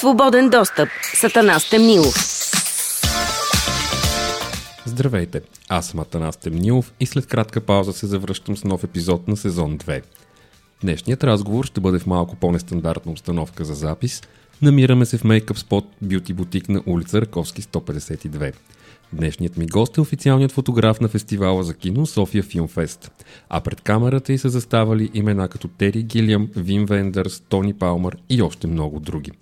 Свободен достъп. Сатана Стемнилов. Здравейте, аз съм Атанас Темнилов и след кратка пауза се завръщам с нов епизод на сезон 2. Днешният разговор ще бъде в малко по-нестандартна обстановка за запис. Намираме се в мейкъп спот Бюти Бутик на улица Раковски 152. Днешният ми гост е официалният фотограф на фестивала за кино София Филмфест. А пред камерата й са заставали имена като Тери Гилиам, Вим Вендърс, Тони Палмър и още много други.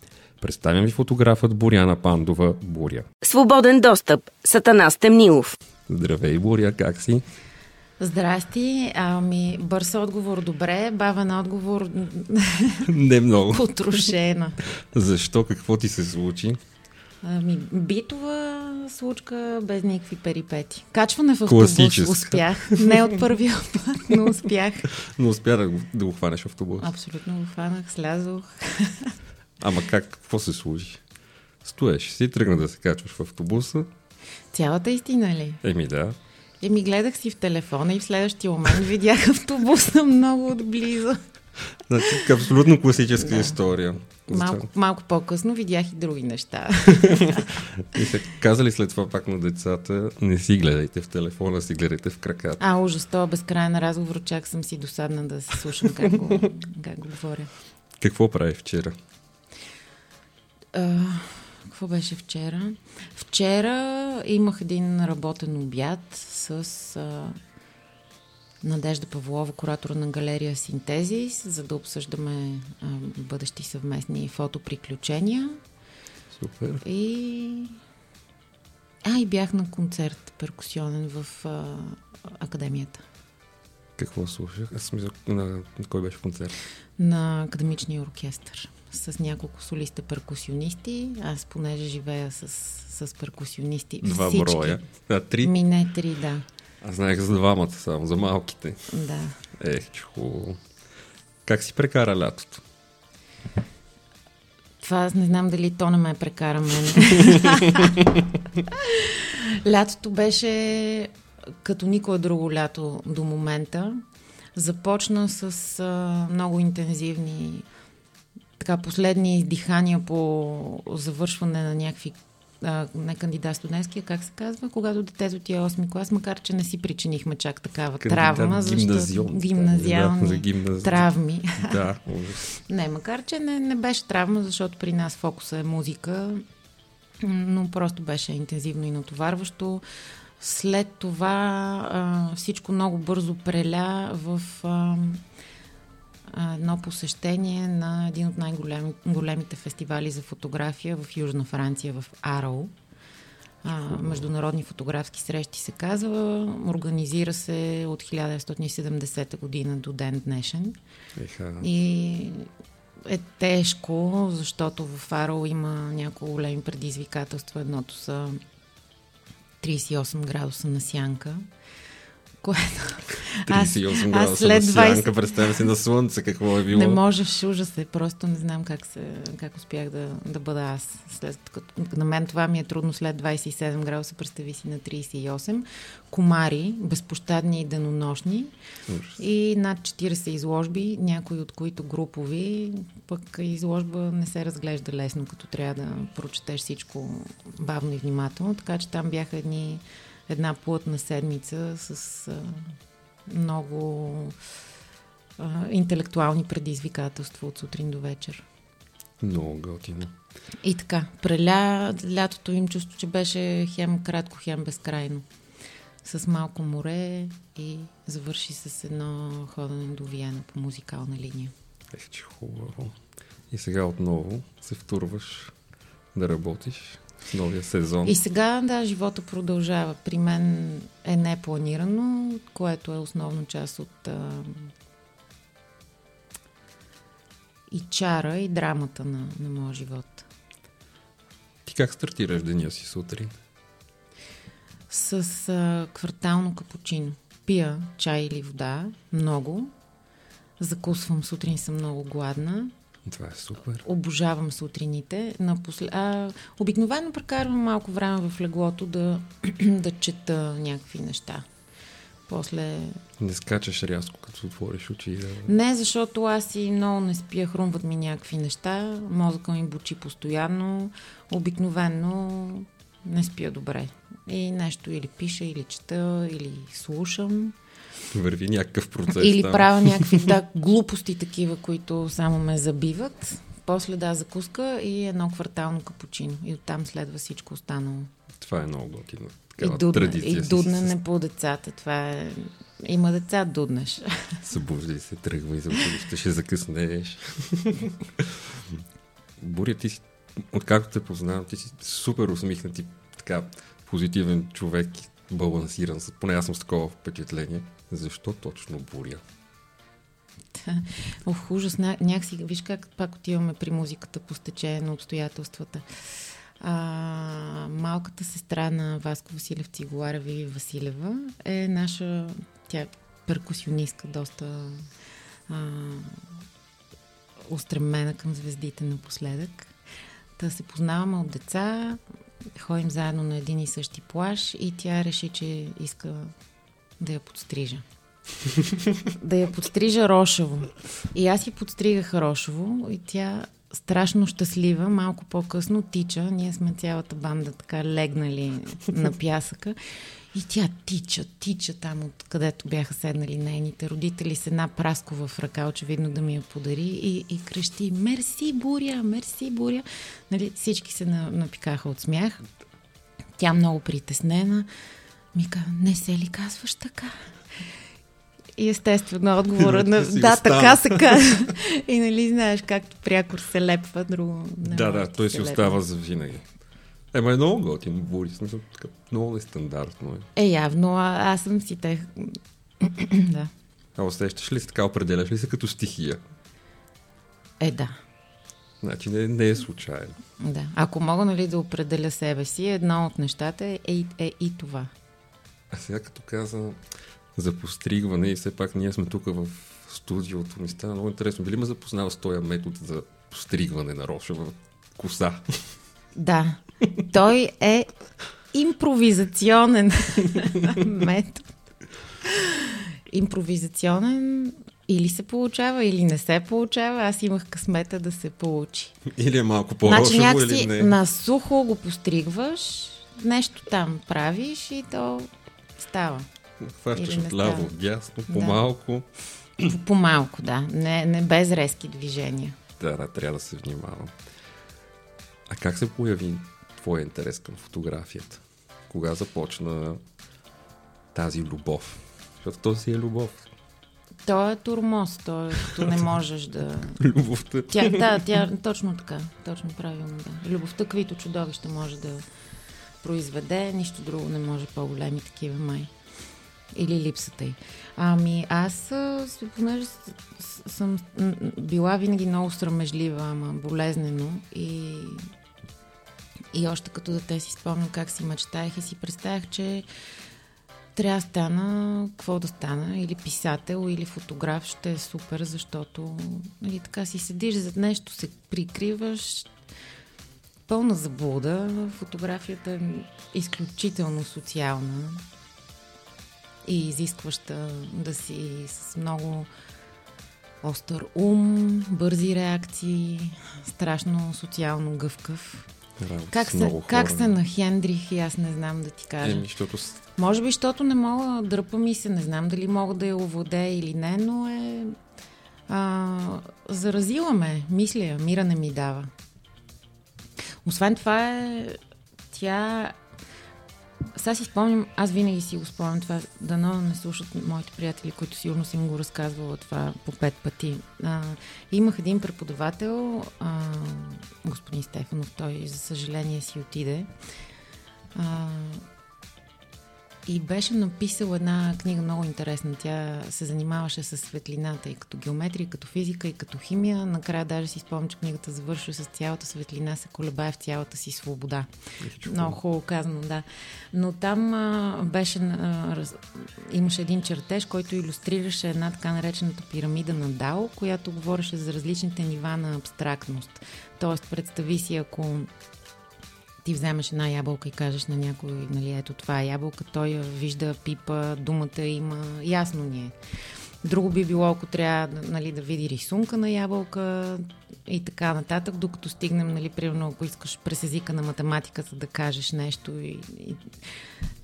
Представям ви фотографът Боряна Пандова Буря. Свободен достъп. Сатана Стемнилов. Здравей, Буря, как си? Здрасти. Ами, бърз отговор добре, бавен отговор Не много. потрошена. Защо? Какво ти се случи? Ами, битова случка без никакви перипети. Качване в автобус успях. Не от първия път, но успях. Но успя да, го- да го хванеш в автобус. Абсолютно го хванах, слязох. Ама как, какво се случи? Стоеш си, тръгна да се качваш в автобуса. Цялата истина ли? Еми да. Еми, гледах си в телефона и в следващия момент видях автобуса много отблизо. Значи, абсолютно класическа Да. история. Малко, малко по-късно видях и други неща. И се казали след това пак на децата, не си гледайте в телефона, си гледайте в краката. А, ужас, това безкрайен разговор, чак съм си досадна да се слушам как го, как го говоря. Какво прави вчера? А, какво беше вчера? Вчера имах един работен обяд с а, Надежда Павлова, куратор на галерия Синтезис, за да обсъждаме а, бъдещи съвместни фотоприключения. Супер. И... А, и бях на концерт перкусионен в а, академията. Какво слушах? Аз смисъл, на, на кой беше концерт? на академичния оркестър с няколко солиста перкусионисти. Аз понеже живея с, с перкусионисти. Два всички. броя. А, три? Ми не три, да. Аз знаех за двамата само, за малките. да. Ех, че хубаво. Как си прекара лятото? Това аз не знам дали то не ме прекара мен. Лятото беше като никое друго лято до момента. Започна с а, много интензивни така, последни издихания по завършване на някакви а, не кандидат студентски, а как се казва, когато детето ти е 8 клас, макар че не си причинихме чак такава Кандидат травма, защото гимназиални да, за гимназ... травми. Да. Не, макар че не, не беше травма, защото при нас фокуса е музика, но просто беше интензивно и натоварващо. След това а, всичко много бързо преля в а, едно посещение на един от най-големите фестивали за фотография в Южна Франция, в Ароу. А, международни фотографски срещи се казва. Организира се от 1970 година до ден днешен. Еха. И е тежко, защото в Фарол има няколко големи предизвикателства. Едното са 38 градуса на сянка, което... 38 градуса след на 20 сянка, представям си на слънце какво е било. Не можеш, ужас е. Просто не знам как, се, как успях да, да бъда аз. След, като, на мен това ми е трудно след 27 градуса, представи си на 38. Комари, безпощадни и денонощни. Ужас. И над 40 изложби, някои от които групови, пък изложба не се разглежда лесно, като трябва да прочетеш всичко бавно и внимателно. Така че там бяха едни, една плътна седмица с а, много а, интелектуални предизвикателства от сутрин до вечер. Много готино. И така, преля лятото им чувство, че беше хем кратко, хем безкрайно. С малко море и завърши с едно ходене до Виена по музикална линия. Ех, че хубаво. И сега отново се втурваш да работиш новия сезон. И сега, да, живота продължава. При мен е непланирано, което е основна част от а, и чара, и драмата на, на моя живот. Ти как стартираш деня си сутрин? С а, квартално капучино. Пия чай или вода, много. Закусвам сутрин, съм много гладна. Това е супер. Обожавам сутрините. Напосле... А, обикновено прекарвам малко време в леглото да, да чета някакви неща. После... Не скачаш рязко, като отвориш очи. Да... Не, защото аз и много не спя, хрумват ми някакви неща, мозъка ми бучи постоянно, обикновенно не спя добре. И нещо или пиша, или чета, или слушам. Върви някакъв процес. Или там. правя някакви так, глупости такива, които само ме забиват. После да, закуска и едно квартално капучино. И оттам следва всичко останало. Това е много готино. И, дудна, традиция. и дуднене по децата. Това е... Има деца, дуднеш. Събуждай се, тръгвай за училище, ще закъснееш. Буря, ти си, откакто те познавам, ти си супер усмихнат и така позитивен човек, балансиран. Поне аз съм с такова впечатление. Защо точно буря? Ох, ужас. ня- Някакси, виж как пак отиваме при музиката по стечение на обстоятелствата. А, малката сестра на Васко Василев Цигулара Виви Василева е наша, тя е перкусионистка, доста а, устремена към звездите напоследък. Та се познаваме от деца, ходим заедно на един и същи плаш и тя реши, че иска да я подстрижа. да я подстрижа рошево. И аз я подстригах рошево и тя страшно щастлива, малко по-късно тича. Ние сме цялата банда така легнали на пясъка. И тя тича, тича там, от където бяха седнали нейните родители с една праскова в ръка, очевидно да ми я подари и, и крещи Мерси, буря, мерси, буря. Нали, всички се на- напикаха от смях. Тя много притеснена. Ми казва, не се ли казваш така? И естествено отговора на да, така се казва. И нали знаеш, както прякор се лепва, друго не да, да, той си лепва. остава за винаги. Ема е много готин, така, много нестандартно е. Е, явно, а, аз съм си тех... да. А усещаш ли се така, определяш ли се като стихия? Е, да. Значи не, не е случайно. Да. Ако мога нали, да определя себе си, едно от нещата е, е, е и това. А сега като каза за постригване и все пак ние сме тук в студиото, ми стана много интересно. Били ме запознава с този метод за постригване на рошева коса? Да. Той е импровизационен метод. Импровизационен или се получава, или не се получава. Аз имах късмета да се получи. Или е малко Значи по-рошево, някакси или не? на сухо го постригваш, нещо там правиш и то става. Хващаш от ляво, от дясно, Да. по-малко. По- По-малко, да. Не, не без резки движения. Да, да, трябва да се внимавам. А как се появи твоя интерес към фотографията? Кога започна тази любов? Защото то си е любов. То е турмоз, то е като не можеш да... Любовта. Тя, да, тя точно така, точно правилно, да. Любовта, каквито чудовища може да произведе, нищо друго не може по-големи такива май. Или липсата й. Ами аз, понеже съм била винаги много срамежлива, ама болезнено и и още като дете си спомням как си мечтаях и си представях, че трябва да стана, какво да стана, или писател, или фотограф, ще е супер, защото нали, така си седиш зад нещо, се прикриваш, пълна заблуда. Фотографията е изключително социална и изискваща да си с много остър ум, бързи реакции, страшно социално гъвкав. Работа Как се, много как хора. се нахендрих и аз не знам да ти кажа. Еми, защото Може би, защото не мога, дърпа ми се, не знам дали мога да я овладея или не, но е... А, заразила ме, мисля, мира не ми дава. Освен това е... Тя... Сега си спомням, аз винаги си го спомням това, дано не слушат моите приятели, които сигурно съм го разказвала това по пет пъти. А, имах един преподавател, а, господин Стефанов, той за съжаление си отиде. А, и беше написал една книга много интересна. Тя се занимаваше с светлината и като геометрия, и като физика, и като химия. Накрая даже си спомням, че книгата завършва с цялата светлина, се колебае в цялата си свобода. Много хубаво казано, да. Но там а, беше, а, раз... имаше един чертеж, който иллюстрираше една така наречената пирамида на Дао, която говореше за различните нива на абстрактност. Тоест, представи си, ако ти вземеш една ябълка и кажеш на някой, нали, ето това е ябълка, той я вижда, пипа, думата има, ясно ни е. Друго би било, ако трябва нали, да види рисунка на ябълка и така нататък, докато стигнем, нали, примерно, ако искаш през езика на математиката да кажеш нещо. И, и...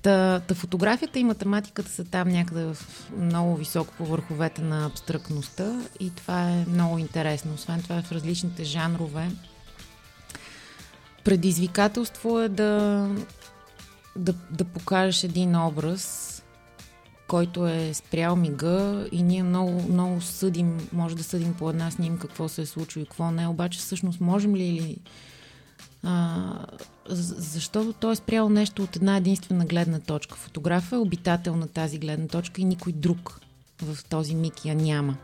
Та, та фотографията и математиката са там някъде в много високо по върховете на абстрактността и това е много интересно. Освен това в различните жанрове. Предизвикателство е да, да, да покажеш един образ, който е спрял мига и ние много, много съдим, може да съдим по една снимка какво се е случило и какво не, обаче всъщност можем ли или защото той е спрял нещо от една единствена гледна точка. Фотографа е обитател на тази гледна точка и никой друг в този миг я няма.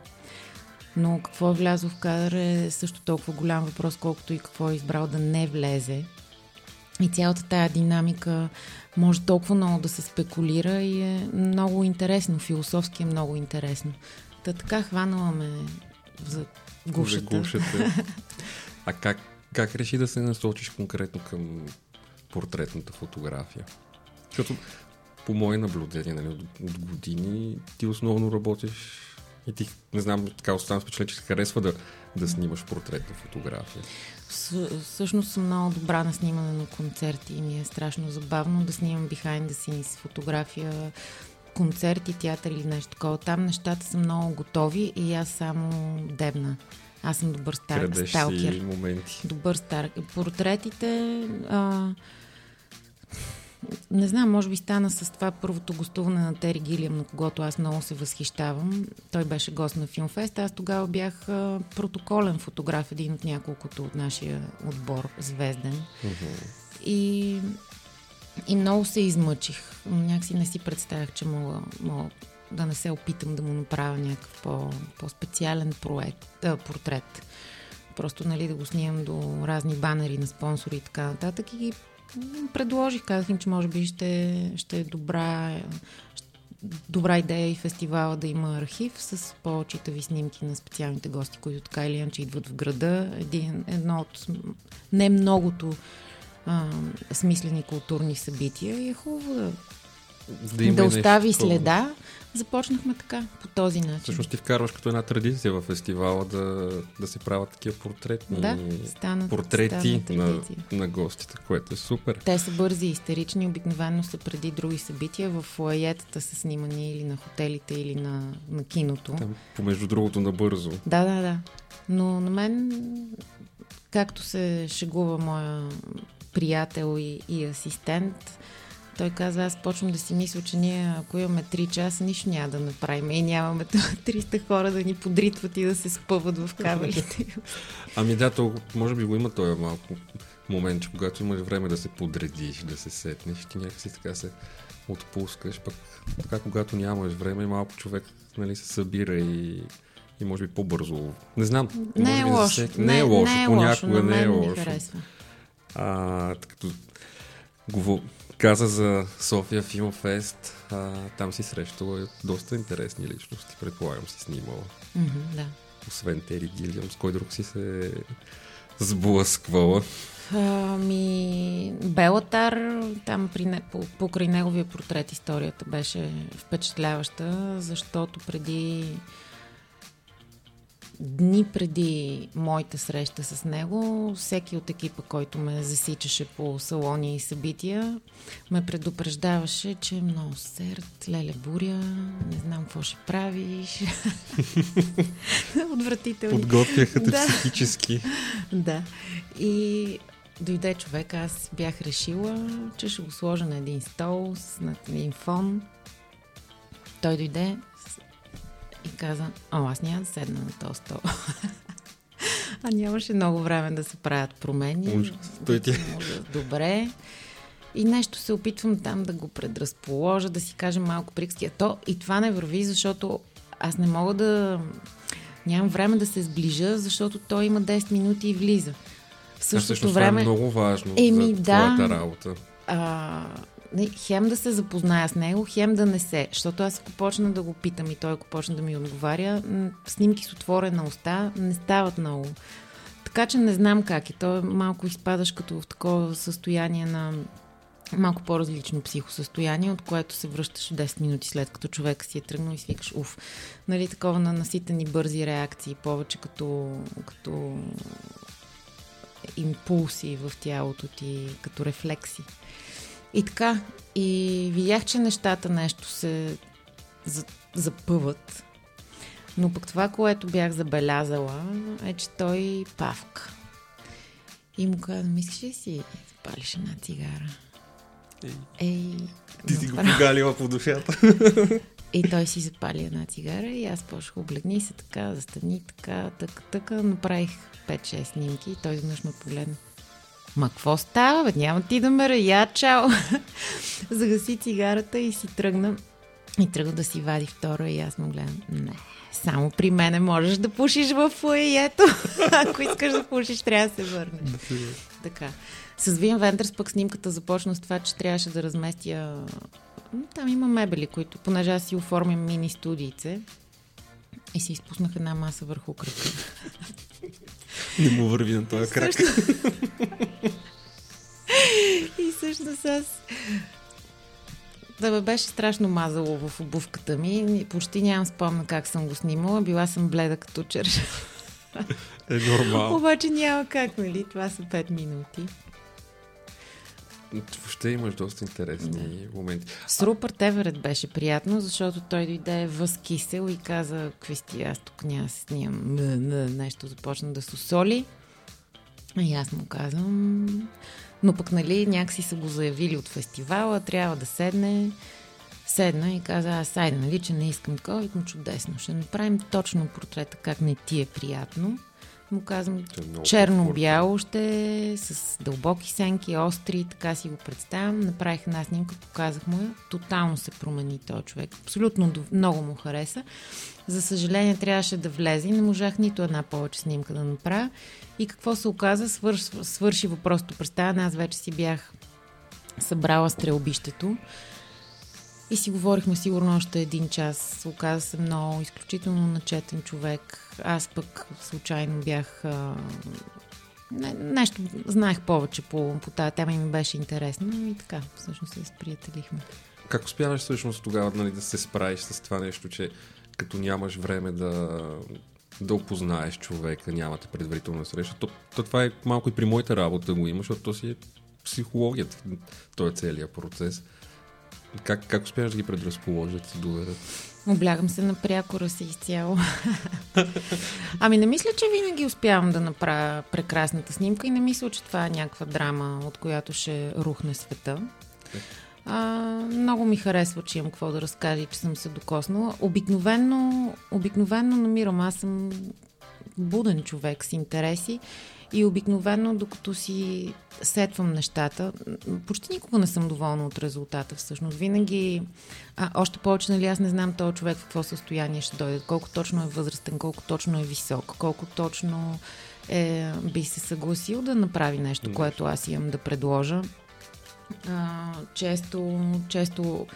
Но какво е влязло в кадър е също толкова голям въпрос, колкото и какво е избрал да не влезе. И цялата тая динамика може толкова много да се спекулира и е много интересно, философски е много интересно. Та така хванала ме за гушата. За гушата. А как, как реши да се насочиш конкретно към портретната фотография? Защото по мое наблюдение нали, от, от години ти основно работиш и ти, не знам, така оставам впечатление, че се харесва да, да снимаш портретна фотография. Всъщност съм много добра на снимане на концерти и ми е страшно забавно да снимам behind the scenes фотография, концерти, театър или нещо такова. Там нещата са много готови и аз само дебна. Аз съм добър стар, Крадеш сталкер. моменти. Добър стар. Портретите... А, не знам, може би стана с това първото гостуване на Тери Гилиам, на когото аз много се възхищавам. Той беше гост на Филмфест. Аз тогава бях а, протоколен фотограф, един от няколкото от нашия отбор, звезден. Mm-hmm. И, и много се измъчих. Някакси не си представях, че мога, мога да не се опитам да му направя някакъв по, по-специален проект, а, портрет. Просто нали, да го снимам до разни банери на спонсори и така нататък. И предложих, казах им, че може би ще, ще е добра, добра идея и фестивала да има архив с по-читави снимки на специалните гости, които така или иначе идват в града. Един, едно от не многото а, смислени културни събития и е хубаво да, да, да остави нещо, следа. Започнахме така, по този начин. Всъщност ти вкарваш като една традиция в фестивала да, да се правят такива портретни да, станат, портрети на, на гостите, което е супер. Те са бързи и истерични, обикновено са преди други събития, в лаетата са снимани или на хотелите, или на, на киното. Там, помежду другото, набързо. Да, да, да. Но на мен, както се шегува моя приятел и, и асистент, той каза, аз почвам да си мисля, че ние, ако имаме 3 часа, нищо няма да направим и нямаме 300 хора да ни подритват и да се спъват в кабелите. ами да, то, може би го има този малко момент, че когато имаш време да се подредиш, да се сетнеш, ти някакси така се отпускаш, пък така когато нямаш време, малко човек нали, се събира и и може би по-бързо. Не знам. Не е лошо. Не, не е лошо. Не е Понякога лошо, не е лошо. А, като го каза за София Филм Фест. А, там си срещала доста интересни личности, предполагам си снимала. Mm-hmm, да. Освен Тери Гилиам, с кой друг си се сблъсквала? Ами, Белатар, там при не, по, покрай неговия портрет историята беше впечатляваща, защото преди дни преди моята среща с него, всеки от екипа, който ме засичаше по салони и събития, ме предупреждаваше, че е много серд, леле буря, не знам какво ще правиш. Отвратително. Подготвяха те да. психически. да. И дойде човек, аз бях решила, че ще го сложа на един стол, на един фон. Той дойде, каза, о, аз няма да седна на този стол. а нямаше много време да се правят промени. Ужас, той ти. Добре. И нещо се опитвам там да го предразположа, да си кажа малко приказки. То и това не върви, защото аз не мога да... Нямам време да се сближа, защото той има 10 минути и влиза. В същото време... Това е много важно Еми, за да, твоята работа. А, хем да се запозная с него, хем да не се. Защото аз ако почна да го питам и той ако почна да ми отговаря, снимки с отворена уста не стават много. Така че не знам как е. То малко изпадаш като в такова състояние на малко по-различно психосъстояние, от което се връщаш 10 минути след като човек си е тръгнал и свикаш, уф, нали, такова на наситени бързи реакции, повече като, като импулси в тялото ти, като рефлекси. И така, и видях, че нещата нещо се запъват. Но пък това, което бях забелязала, е, че той павка. И му каза, мислиш ли си, палиш една цигара? Ей. Ей, Ти си го погалила по душата. И той си запали една цигара и аз почнах облегни се така, застани така, така, така. Направих 5-6 снимки и той изведнъж ме погледна. Ма какво става, бе? Няма ти да ме я, чао! Загаси цигарата и си тръгна. И тръгна да си вади втора и аз му гледам. Не, само при мене можеш да пушиш в фуеето. Ако искаш да пушиш, трябва да се върнеш. така. С Вин Вендърс пък снимката започна с това, че трябваше да разместя... Там има мебели, които, понеже аз си оформям мини студийце и си изпуснах една маса върху кръка. Не му върви на този крак. и всъщност аз да бе беше страшно мазало в обувката ми. Почти нямам спомна как съм го снимала. Била съм бледа като черша. Е нормално. Обаче няма как, нали? Това са 5 минути. Въобще имаш доста интересни да. моменти. С Рупърт Еверет беше приятно, защото той дойде възкисел и каза, какви сти, аз тук няма се снимам. Нещо започна да се соли. И аз му казвам, но пък, нали, някакси са го заявили от фестивала, трябва да седне. Седна и каза, аз айде, нали, че не искам такова, и чудесно. Ще направим точно портрета, как не ти е приятно му казвам, е черно-бяло ще е, с дълбоки сенки, остри, така си го представям. Направих една снимка, показах му я. Тотално се промени този човек. Абсолютно много му хареса. За съжаление трябваше да влезе и не можах нито една повече снимка да направя. И какво се оказа? Свърш, свърши въпросното представяне. Аз вече си бях събрала стрелбището. И си говорихме сигурно още един час. Оказа се много изключително начетен човек. Аз пък случайно бях... А, не, нещо знаех повече по, по тази тема и ми беше интересно и така, всъщност се сприятелихме. Как успяваш всъщност тогава нали, да се справиш с това нещо, че като нямаш време да, да опознаеш човека, нямате предварителна среща, то, то това е малко и при моята работа го има, защото то си е психологията, той е целият процес. Как, как успяваш да ги предразположат, се доверят? Облягам се на прякора си изцяло. ами не мисля, че винаги успявам да направя прекрасната снимка и не мисля, че това е някаква драма, от която ще рухне света. А, много ми харесва, че имам какво да разкажа и че съм се докоснала. Обикновенно, обикновенно намирам. Аз съм буден човек с интереси и обикновено, докато си сетвам нещата, почти никога не съм доволна от резултата всъщност. Винаги, а, още повече, нали, аз не знам този човек в какво състояние ще дойде, колко точно е възрастен, колко точно е висок, колко точно е, би се съгласил да направи нещо, което аз имам да предложа. А, често, често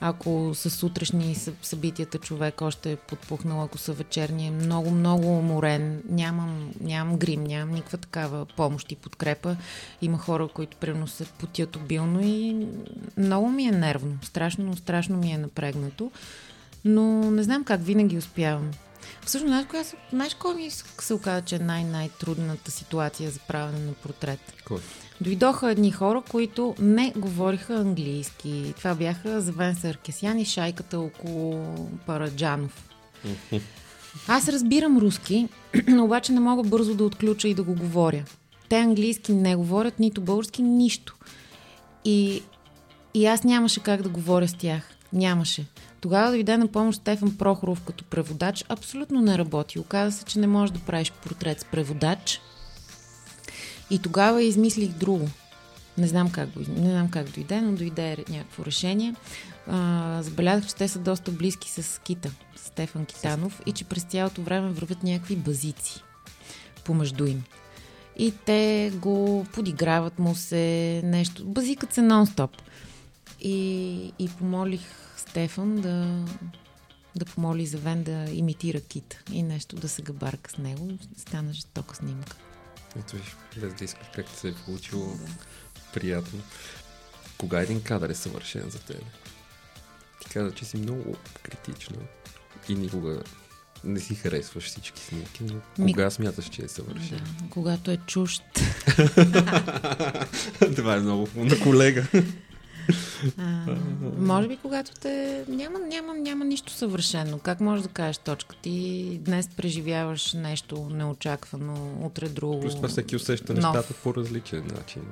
ако са сутрешни събитията човек още е подпухнал, ако са вечерни е много, много уморен, нямам, нямам грим, нямам никаква такава помощ и подкрепа. Има хора, които примерно се потят обилно и много ми е нервно, страшно, страшно ми е напрегнато, но не знам как винаги успявам. Всъщност, знаеш, коя, знаеш кой ми се оказа, че е най-най-трудната ситуация за правене на портрет? Кой? Дойдоха едни хора, които не говориха английски. Това бяха Завен Саркесян и шайката около Параджанов. Аз разбирам руски, но обаче не мога бързо да отключа и да го говоря. Те английски не говорят, нито български, нищо. И, и аз нямаше как да говоря с тях. Нямаше. Тогава дойде на помощ Стефан Прохоров като преводач. Абсолютно не работи. Оказа се, че не можеш да правиш портрет с преводач. И тогава измислих друго. Не знам как, го, не знам как дойде, но дойде някакво решение. А, забелязах, че те са доста близки с Кита, с Стефан Китанов, и че през цялото време вървят някакви базици помежду им. И те го подиграват му се нещо. Базикат се нон-стоп. И, и помолих Стефан да, да помоли за Вен да имитира кит и нещо да се габарка с него. Стана жестока снимка. Ето виж, без да искаш как се е получило да. приятно. Кога един кадър е съвършен за теб? Ти каза, че си много критична и никога не си харесваш всички снимки, но Ми... кога смяташ, че е съвършен? Да, когато е чужд. Това е много на колега. А, може би, когато те... Няма, няма, няма нищо съвършено. Как можеш да кажеш точка? Ти днес преживяваш нещо неочаквано, утре друго. Плюс това всеки усеща нов. нещата по различен начин.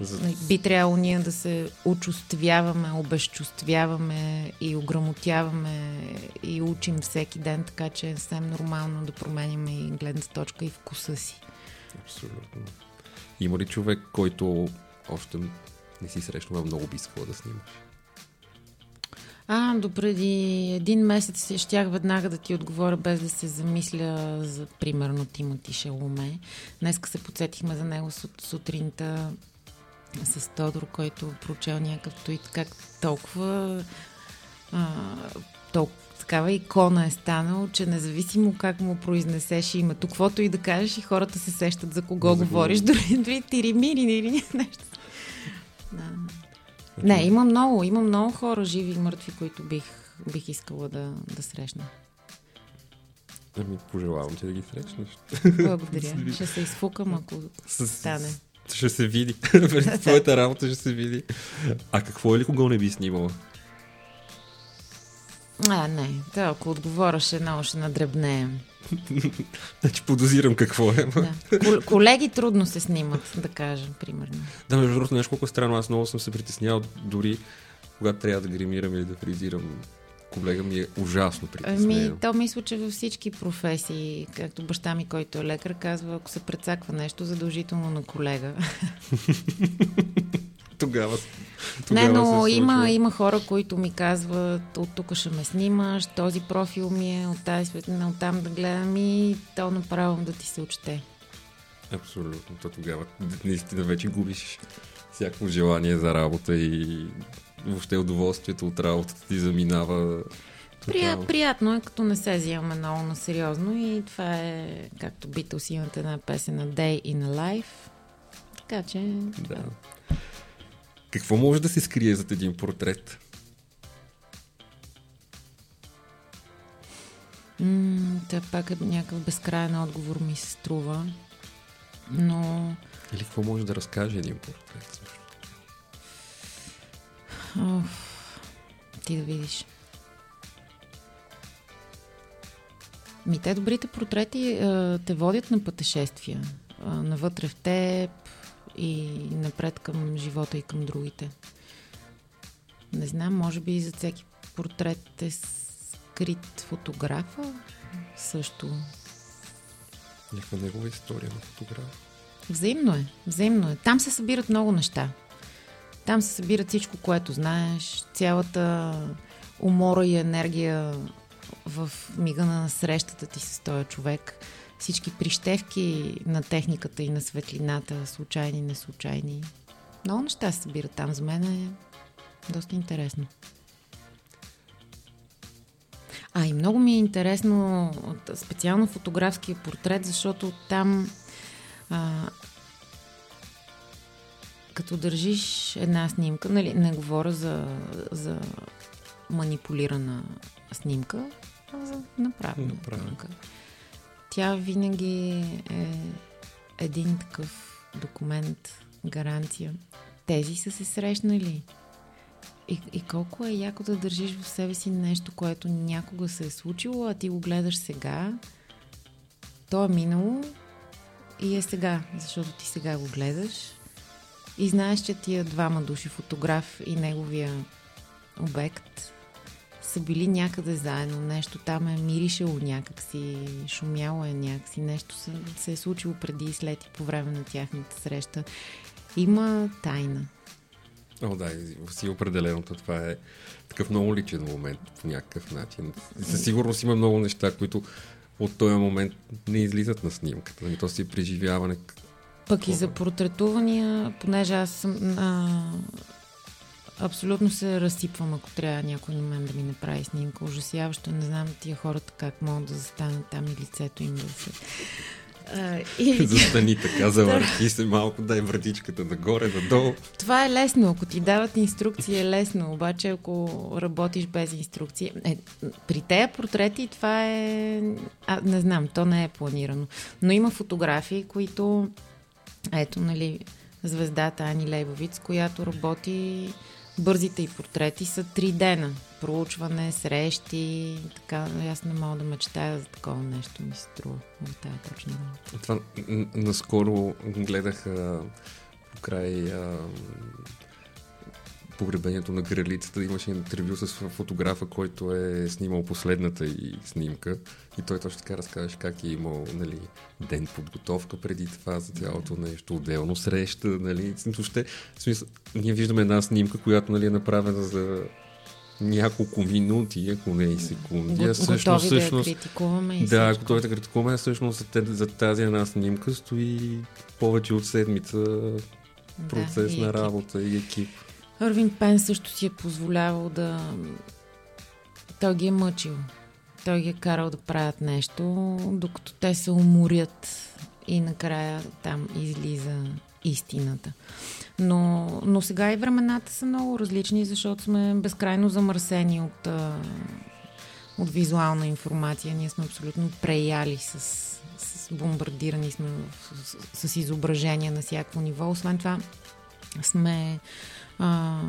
За... Би трябвало ние да се учувствяваме, обезчувствяваме и ограмотяваме и учим всеки ден, така че е съвсем нормално да променим и гледната точка и вкуса си. Абсолютно. Има ли човек, който още не си срещнала много би искала да снимаш? А, допреди един месец щях веднага да ти отговоря, без да се замисля за, примерно, Тимоти Шалуме. Днеска се подсетихме за него сутринта с Тодор, който прочел някакъв твит, как толкова, а, толкова такава икона е станал, че независимо как му произнесеш името, каквото и да кажеш, и хората се сещат за кого за говориш, дори, дори тиримири или нещо. Да. Не, има много, има много хора, живи и мъртви, които бих, бих искала да, да срещна. Ами, пожелавам ти да ги срещнеш. Благодаря. ще се изфукам, ако с, стане. Ще се види. Пред твоята работа ще се види. А какво е ли кого не би снимала? А, не. Да, ако отговоряше, много ще надребнеем. Значи подозирам какво е. Да. Колеги трудно се снимат, да кажем, примерно. Да, между другото, нещо колко е странно. Аз много съм се притеснявал дори когато трябва да гримирам или да фризирам колега ми е ужасно притеснено. Ами, то мисля, че във всички професии, както баща ми, който е лекар, казва, ако се прецаква нещо, задължително на колега. тогава, тогава Не, но има, има хора, които ми казват, от тук ще ме снимаш, този профил ми е от тази светлина, от там да гледам и то направо да ти се очете. Абсолютно. То тогава наистина вече губиш всяко желание за работа и въобще удоволствието от работата ти заминава. Прия, приятно е, като не се взимаме много на сериозно и това е, както Beatles имат една песен на Day in a Life. Така че... Да. Какво може да се скрие зад един портрет? М- пак е някакъв безкрайен отговор ми се струва. Но... Или какво може да разкаже един портрет? Оф, ти да видиш. Ми те добрите портрети а, те водят на пътешествия. А, навътре в теб и напред към живота и към другите. Не знам, може би за всеки портрет е скрит фотографа също. Някаква негова история на фотограф. Взаимно е, взаимно е. Там се събират много неща. Там се събира всичко, което знаеш, цялата умора и енергия в мига на срещата ти с този човек, всички прищевки на техниката и на светлината, случайни, неслучайни. Много неща се събират там. За мен е доста интересно. А и много ми е интересно специално фотографския портрет, защото там а, като държиш една снимка, нали, не говоря за, за манипулирана снимка, а за направена снимка. Тя винаги е един такъв документ, гаранция. Тези са се срещнали. И, и колко е яко да държиш в себе си нещо, което някога се е случило, а ти го гледаш сега. То е минало и е сега, защото ти сега го гледаш и знаеш, че тия двама души, фотограф и неговия обект, са били някъде заедно. Нещо там е миришело някакси, шумяло е някакси, нещо се, се е случило преди и след и по време на тяхната среща. Има тайна. О, да, си определеното. Това е такъв много личен момент по някакъв начин. Със сигурност има много неща, които от този момент не излизат на снимката. Нали, то си преживяване пък и за портретувания, понеже аз съм а, абсолютно се разсипвам, ако трябва някой на мен да ми направи снимка. Ужасяващо. Не знам тия хората как могат да застанат там и лицето им да се А, и... Застани така, завърти се малко, дай вратичката нагоре, надолу. Това е лесно. Ако ти дават инструкции е лесно, обаче ако работиш без инструкции... Е, при тези портрети това е... А, не знам, то не е планирано. Но има фотографии, които... Ето, нали, звездата Ани Лейбовиц, която работи бързите и портрети са три дена. Проучване, срещи, така. Аз не мога да мечтая за такова нещо, ми се струва в тази точно. Това наскоро гледах край погребението на кралицата имаше интервю с фотографа, който е снимал последната и снимка. И той точно така разказваше как е имал нали, ден подготовка преди това за цялото нещо, отделно среща. Нали. Въобще, в смисъл, ние виждаме една снимка, която нали, е направена за няколко минути, ако не и секунди. Го, всъщност, готови всъщност, да я критикуваме и Да, готови да критикуваме, всъщност за, тази една снимка стои повече от седмица процес да, на работа и екип.Ървин Пен също си е позволявал да... Той ги е мъчил. Той ги е карал да правят нещо, докато те се уморят и накрая там излиза истината. Но, но сега и времената са много различни, защото сме безкрайно замърсени от, от визуална информация. Ние сме абсолютно преяли с, с бомбардирани сме с, с изображения на всяко ниво. Освен това сме а,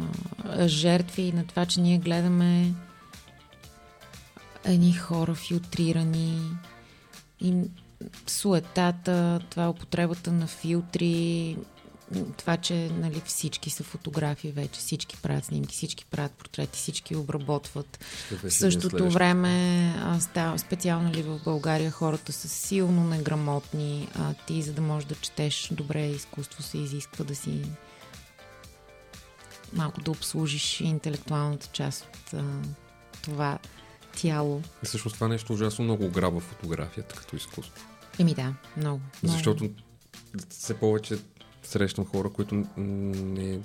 жертви на това, че ние гледаме едни хора филтрирани и суетата, това е употребата на филтри, това, че нали, всички са фотографии вече, всички правят снимки, всички правят портрети, всички обработват. В същото време, става, специално ли в България, хората са силно неграмотни. А ти, за да можеш да четеш добре изкуство, се изисква да си малко да обслужиш интелектуалната част от а, това тяло. И всъщност това нещо ужасно много ограбва фотографията като изкуство. Еми да, много. Защото все повече срещам хора, които не,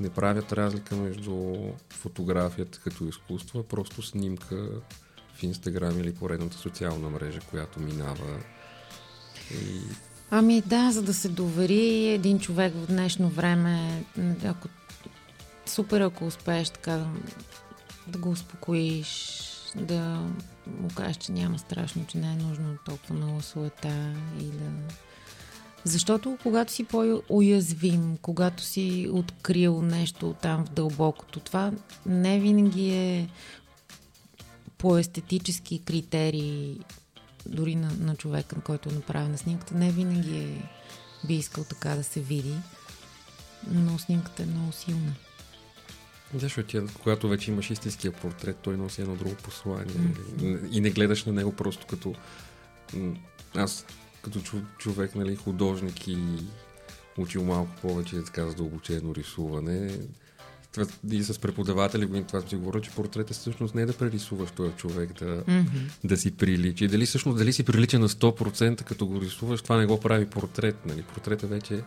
не правят разлика между фотографията като изкуство, а просто снимка в Инстаграм или поредната социална мрежа, която минава. И... Ами да, за да се довери един човек в днешно време, ако супер, ако успееш така да, да го успокоиш, да му кажеш, че няма страшно, че не е нужно толкова много суета и да... Защото когато си по-уязвим, когато си открил нещо там в дълбокото, това не винаги е по естетически критерии, дори на, на човека, на който е направена снимката, не винаги е, би искал така да се види, но снимката е много силна. Защото тя, когато вече имаш истинския портрет, той носи едно друго послание. Mm-hmm. И не гледаш на него просто като аз като човек, нали, художник и учил малко повече така задълбочено рисуване. И с преподаватели това си говоря, че портрета всъщност не е да прерисуваш този човек, да, mm-hmm. да си приличи. Дали всъщност дали си прилича на 100% като го рисуваш, това не го прави портрет. Нали? Портрета вече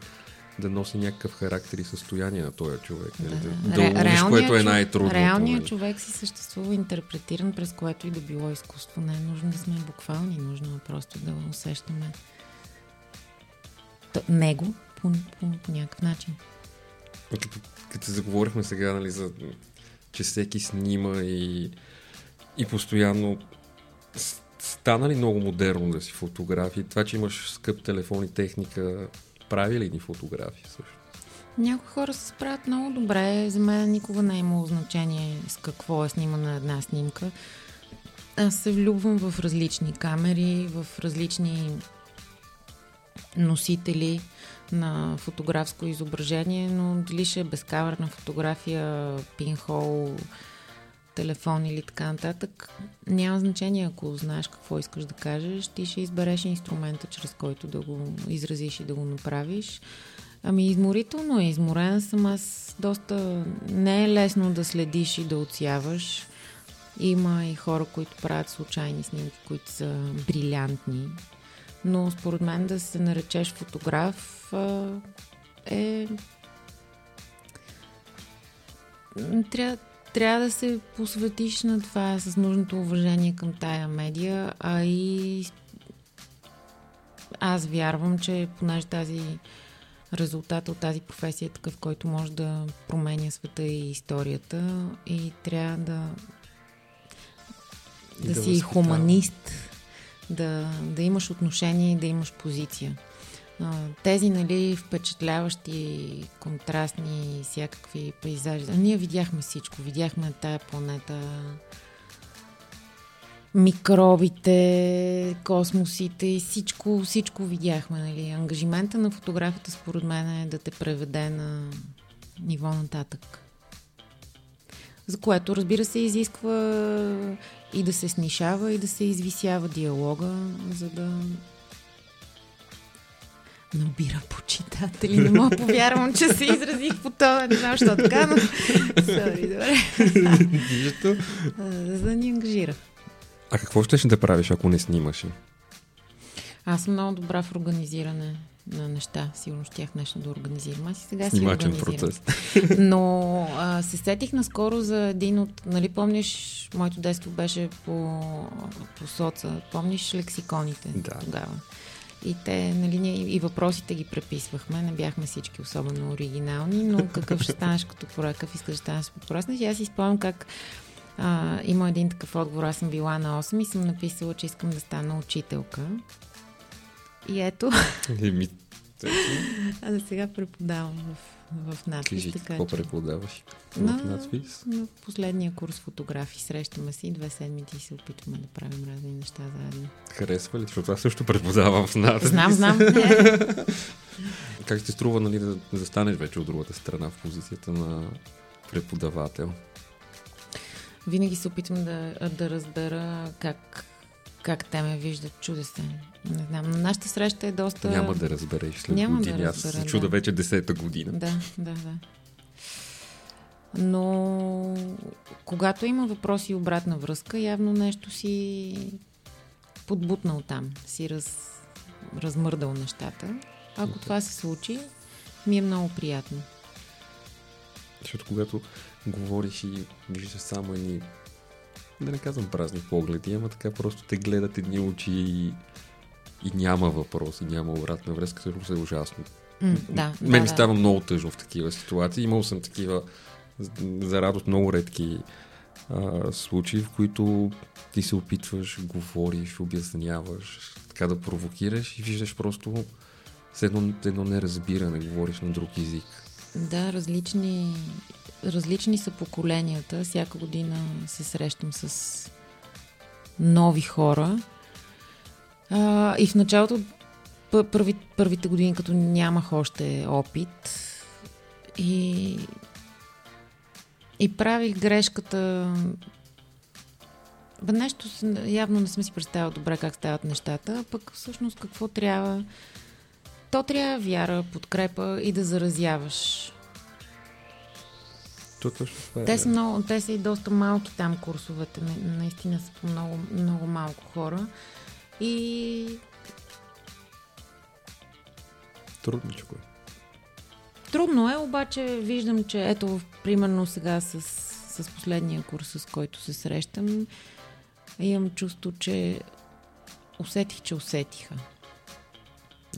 да носи някакъв характер и състояние на този човек. Нали? Да, да, да уловиш, което е най-трудно. Реалният нали? човек си съществува интерпретиран през което и да било изкуство. Не е нужно да сме буквални, нужно е просто да усещаме него по, по, по някакъв начин. Като, като заговорихме сега, нали, за, че всеки снима и, и постоянно стана ли много модерно да си фотографии? Това, че имаш скъп телефон и техника, прави ли ни фотографии също? Някои хора се справят много добре. За мен никога не е имало значение с какво е снимана една снимка. Аз се влюбвам в различни камери, в различни носители на фотографско изображение, но дали ще е безкамерна фотография, пинхол, телефон или така нататък, няма значение. Ако знаеш какво искаш да кажеш, ти ще избереш инструмента, чрез който да го изразиш и да го направиш. Ами изморително е. Изморена съм аз доста... Не е лесно да следиш и да отсяваш. Има и хора, които правят случайни снимки, които са брилянтни. Но според мен да се наречеш фотограф е... Трябва, трябва да се посветиш на това с нужното уважение към тая медия, а и аз вярвам, че понеже тази резултат от тази професия е такъв, който може да променя света и историята и трябва да да, да си хуманист, да, да имаш отношение и да имаш позиция. Тези, нали, впечатляващи, контрастни, всякакви пейзажи. Ние видяхме всичко. Видяхме тая планета, микробите, космосите и всичко, всичко видяхме. Нали. Ангажимента на фотографията, според мен, е да те преведе на ниво нататък. За което, разбира се, изисква и да се снишава, и да се извисява диалога, за да набира почитатели. Не мога повярвам, че се изразих по това. Не знам, защо така, но... Сори, добре. За да ни ангажира. А какво ще да правиш, ако не снимаш? Аз съм много добра в организиране на неща. Сигурно щях нещо да организирам. Аз и сега си организирам. процес. Но а, се сетих наскоро за един от... Нали помниш, моето детство беше по, по соца. Помниш лексиконите да. тогава? И те, нали, ние и въпросите ги преписвахме, не бяхме всички особено оригинални, но какъв ще станеш като порък, какъв искаш да станеш като порък. И аз си спомням как а, има един такъв отговор. Аз съм била на 8 и съм написала, че искам да стана учителка. И ето. а за сега преподавам в, в надпис. Кажи, така, какво че... преподаваш на, в надпис? На последния курс фотографии. Срещаме се и две седмици и се опитваме да правим разни неща заедно. Харесва ли? Защото аз също преподавам в надпис. Знам, знам. как ти струва нали, да застанеш вече от другата страна в позицията на преподавател? Винаги се опитвам да, да разбера как как те ме виждат чудесен. Не знам, но нашата среща е доста... Няма да разбереш след Няма години. Да разбера, Аз се чуда да. вече десета година. Да, да, да. Но когато има въпроси и обратна връзка, явно нещо си подбутнал там, си раз, размърдал нещата. Ако това се случи, ми е много приятно. Защото когато говориш и виждаш само едни да не казвам празни погледи, ама така просто те гледат едни очи и, и няма въпрос, и няма обратна връзка, също е ужасно. Mm, да, Мен да, става да. много тъжно в такива ситуации. Имал съм такива, за радост, много редки а, случаи, в които ти се опитваш, говориш, обясняваш, така да провокираш и виждаш просто с едно, едно неразбиране, говориш на друг език. Да, различни различни са поколенията. Всяка година се срещам с нови хора. А, и в началото, първи, първите години, като нямах още опит, и, и правих грешката. Бе, нещо явно не съм си представила добре как стават нещата, пък всъщност какво трябва. То трябва вяра, подкрепа и да заразяваш то точно е. Те са, много, те са и доста малки там курсовете. Наистина са по много, много малко хора. И... Трудно, че кое. Трудно е, обаче виждам, че ето, примерно сега с, с последния курс, с който се срещам, имам чувство, че усетих, че усетиха.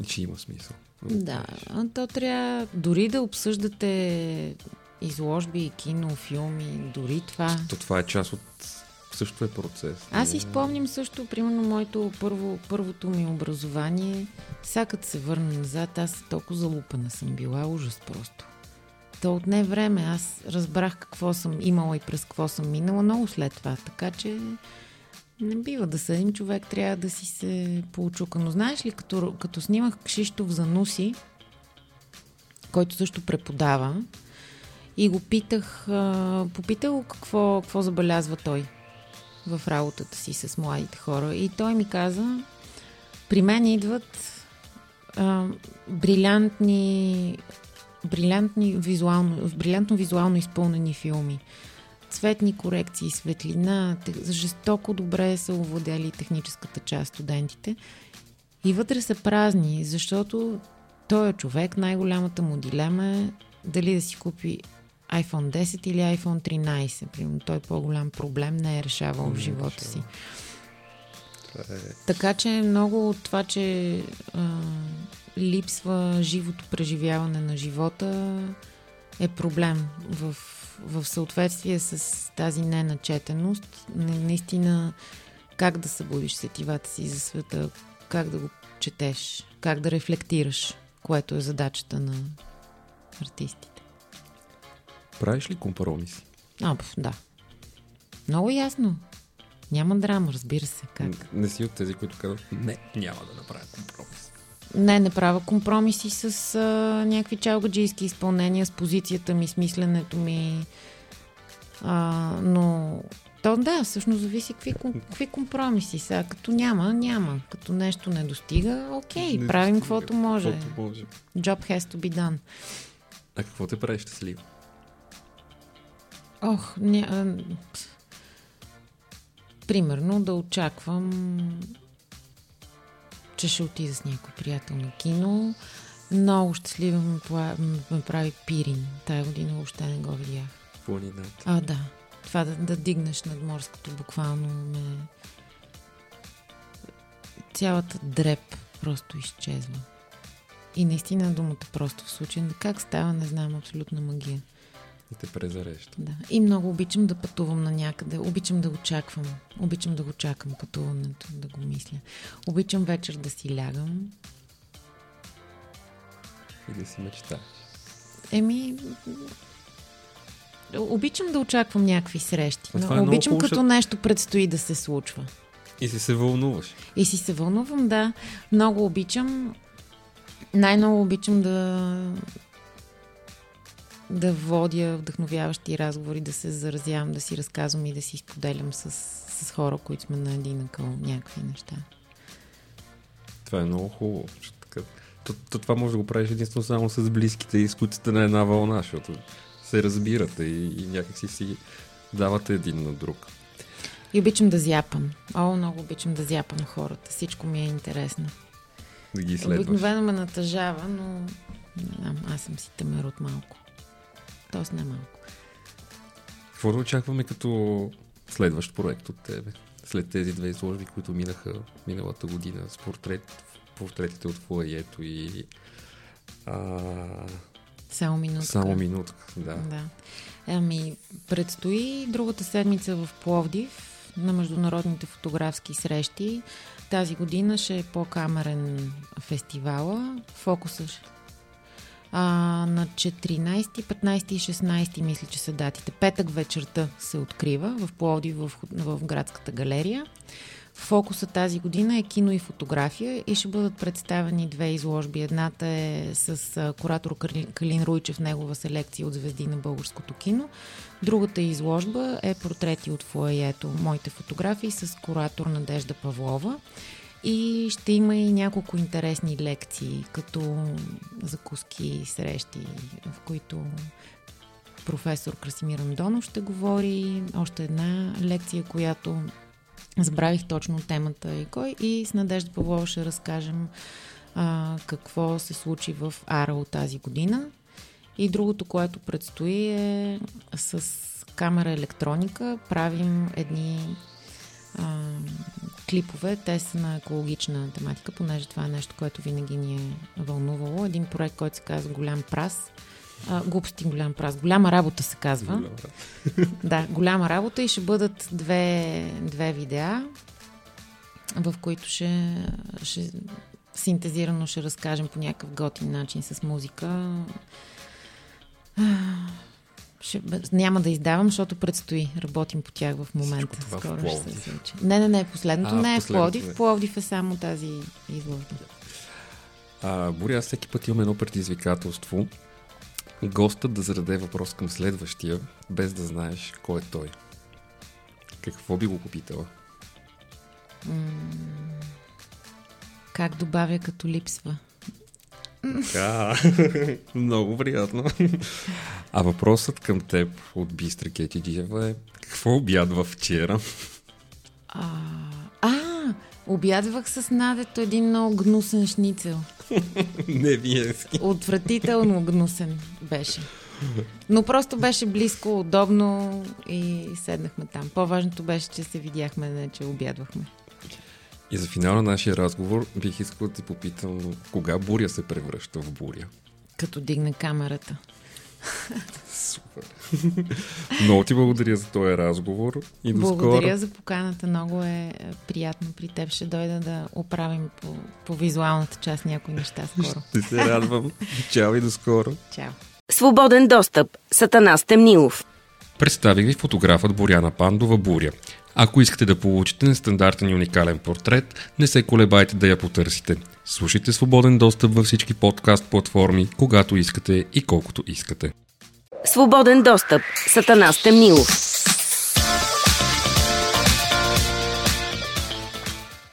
И че има смисъл. Да, то трябва дори да обсъждате изложби, кино, филми, дори това. То това е част от също е процес. Аз си спомням също, примерно, моето първо, първото ми образование. Сега като се върна назад, аз толкова залупана съм била, ужас просто. То отне време, аз разбрах какво съм имала и през какво съм минала много след това, така че не бива да съдим, човек трябва да си се получука. Но знаеш ли, като, като снимах Кшиштов за Нуси, който също преподава, и го питах, попитал какво, какво забелязва той в работата си с младите хора. И той ми каза, при мен идват а, брилянтни, брилянтни визуално, брилянтно визуално изпълнени филми. Цветни корекции, светлина, жестоко добре са овладели техническата част студентите. И вътре са празни, защото той е човек, най-голямата му дилема е дали да си купи iPhone 10 или iPhone 13. Примерно той по-голям проблем не е решавал не в живота си. Е... Така че много от това, че а, липсва живото преживяване на живота е проблем в, в съответствие с тази неначетеност. Наистина как да събудиш сетивата си за света, как да го четеш, как да рефлектираш, което е задачата на артистите. Правиш ли компромиси? А, да. Много ясно. Няма драма, разбира се. Как? Не си от тези, които казват, не, няма да направя компромис. Не, не правя компромиси с а, някакви чалгаджийски изпълнения, с позицията ми, с мисленето ми. А, но то да, всъщност зависи какви, какви компромиси. Сега, като няма, няма. Като нещо не достига, окей, не правим достига, каквото може. Може. Job has to be done. А какво те прави щастлив? Ох, ня... примерно да очаквам, че ще отида с някой приятел на кино. Много щастлива ме, ме прави Пирин. Тая година въобще не го видях. Планината. А, да. Това да, да дигнеш над морското буквално ме... Цялата дреп просто изчезва. И наистина думата просто в случай. Как става, не знам, абсолютна магия. И те презареща. Да. И много обичам да пътувам на някъде. Обичам да го чаквам. Обичам да го чакам пътуването, да го мисля. Обичам вечер да си лягам. И да си мечтаеш. Еми, обичам да очаквам някакви срещи. Но е обичам като като нещо предстои да се случва. И си се вълнуваш. И си се вълнувам, да. Много обичам. Най-много обичам да да водя вдъхновяващи разговори, да се заразявам, да си разказвам и да си споделям с, с хора, които сме на един акъл някакви неща. Това е много хубаво. Така, то, то, това може да го правиш единствено само с близките и с които сте на една вълна, защото се разбирате и, и някакси си давате един на друг. И обичам да зяпам. О, много обичам да зяпам хората. Всичко ми е интересно. Да ги изследваш. Обикновено ме натъжава, но не знам, аз съм си темер от малко. Тоест не малко. Какво да очакваме като следващ проект от тебе? След тези две изложби, които минаха миналата година с портрет, портретите от фуаето и а, само минутка. Само минутка, да. да. Ами, предстои другата седмица в Пловдив на международните фотографски срещи. Тази година ще е по-камерен фестивала. Фокуса а, на 14, 15 и 16 мисля, че са датите. Петък вечерта се открива в Пловдив в, в градската галерия. Фокуса тази година е кино и фотография и ще бъдат представени две изложби. Едната е с куратор Калин Руйчев, негова селекция от звезди на българското кино. Другата изложба е портрети от фуаето, моите фотографии с куратор Надежда Павлова. И ще има и няколко интересни лекции, като закуски, срещи, в които професор Красимир Андонов ще говори. Още една лекция, която Забравих точно темата и кой. И с Надежда Павлова ще разкажем а, какво се случи в АРАО тази година. И другото, което предстои е с камера електроника. Правим едни а, клипове. Те са на екологична тематика, понеже това е нещо, което винаги ни е вълнувало. Един проект, който се казва Голям прас а, глупости голям празник. Голяма работа се казва. Голяма. да, голяма работа и ще бъдат две, две видеа, в които ще, ще синтезирано ще разкажем по някакъв готин начин с музика. Ще, няма да издавам, защото предстои. Работим по тях в момента. Скоро в ще се случи. Не, не, не, последното а, не е в Пловдив. В Пловдив е само тази изложба. А, Боря, аз всеки път имам едно предизвикателство гостът да зададе въпрос към следващия, без да знаеш кой е той. Какво би го попитала? как добавя като липсва? Така, много приятно. А въпросът към теб от Бистра Кетидиева е какво обядва вчера? А, а, обядвах с Надето един много гнусен шницел. Невиенски. Отвратително гнусен беше. Но просто беше близко, удобно и седнахме там. По-важното беше, че се видяхме, не че обядвахме. И за финал на нашия разговор бих искал да ти попитам кога буря се превръща в буря. Като дигне камерата. Супер. Много ти благодаря за този разговор и до Благодаря скоро. за поканата. Много е приятно при теб. Ще дойда да оправим по, по визуалната част някои неща скоро. Ще се радвам. Чао и до скоро. Чао. Свободен достъп. Сатана Стемнилов. Представих ви фотографът Боряна Пандова Буря. Ако искате да получите нестандартен и уникален портрет, не се колебайте да я потърсите. Слушайте свободен достъп във всички подкаст платформи, когато искате и колкото искате. Свободен достъп. Сатана Стемнилов.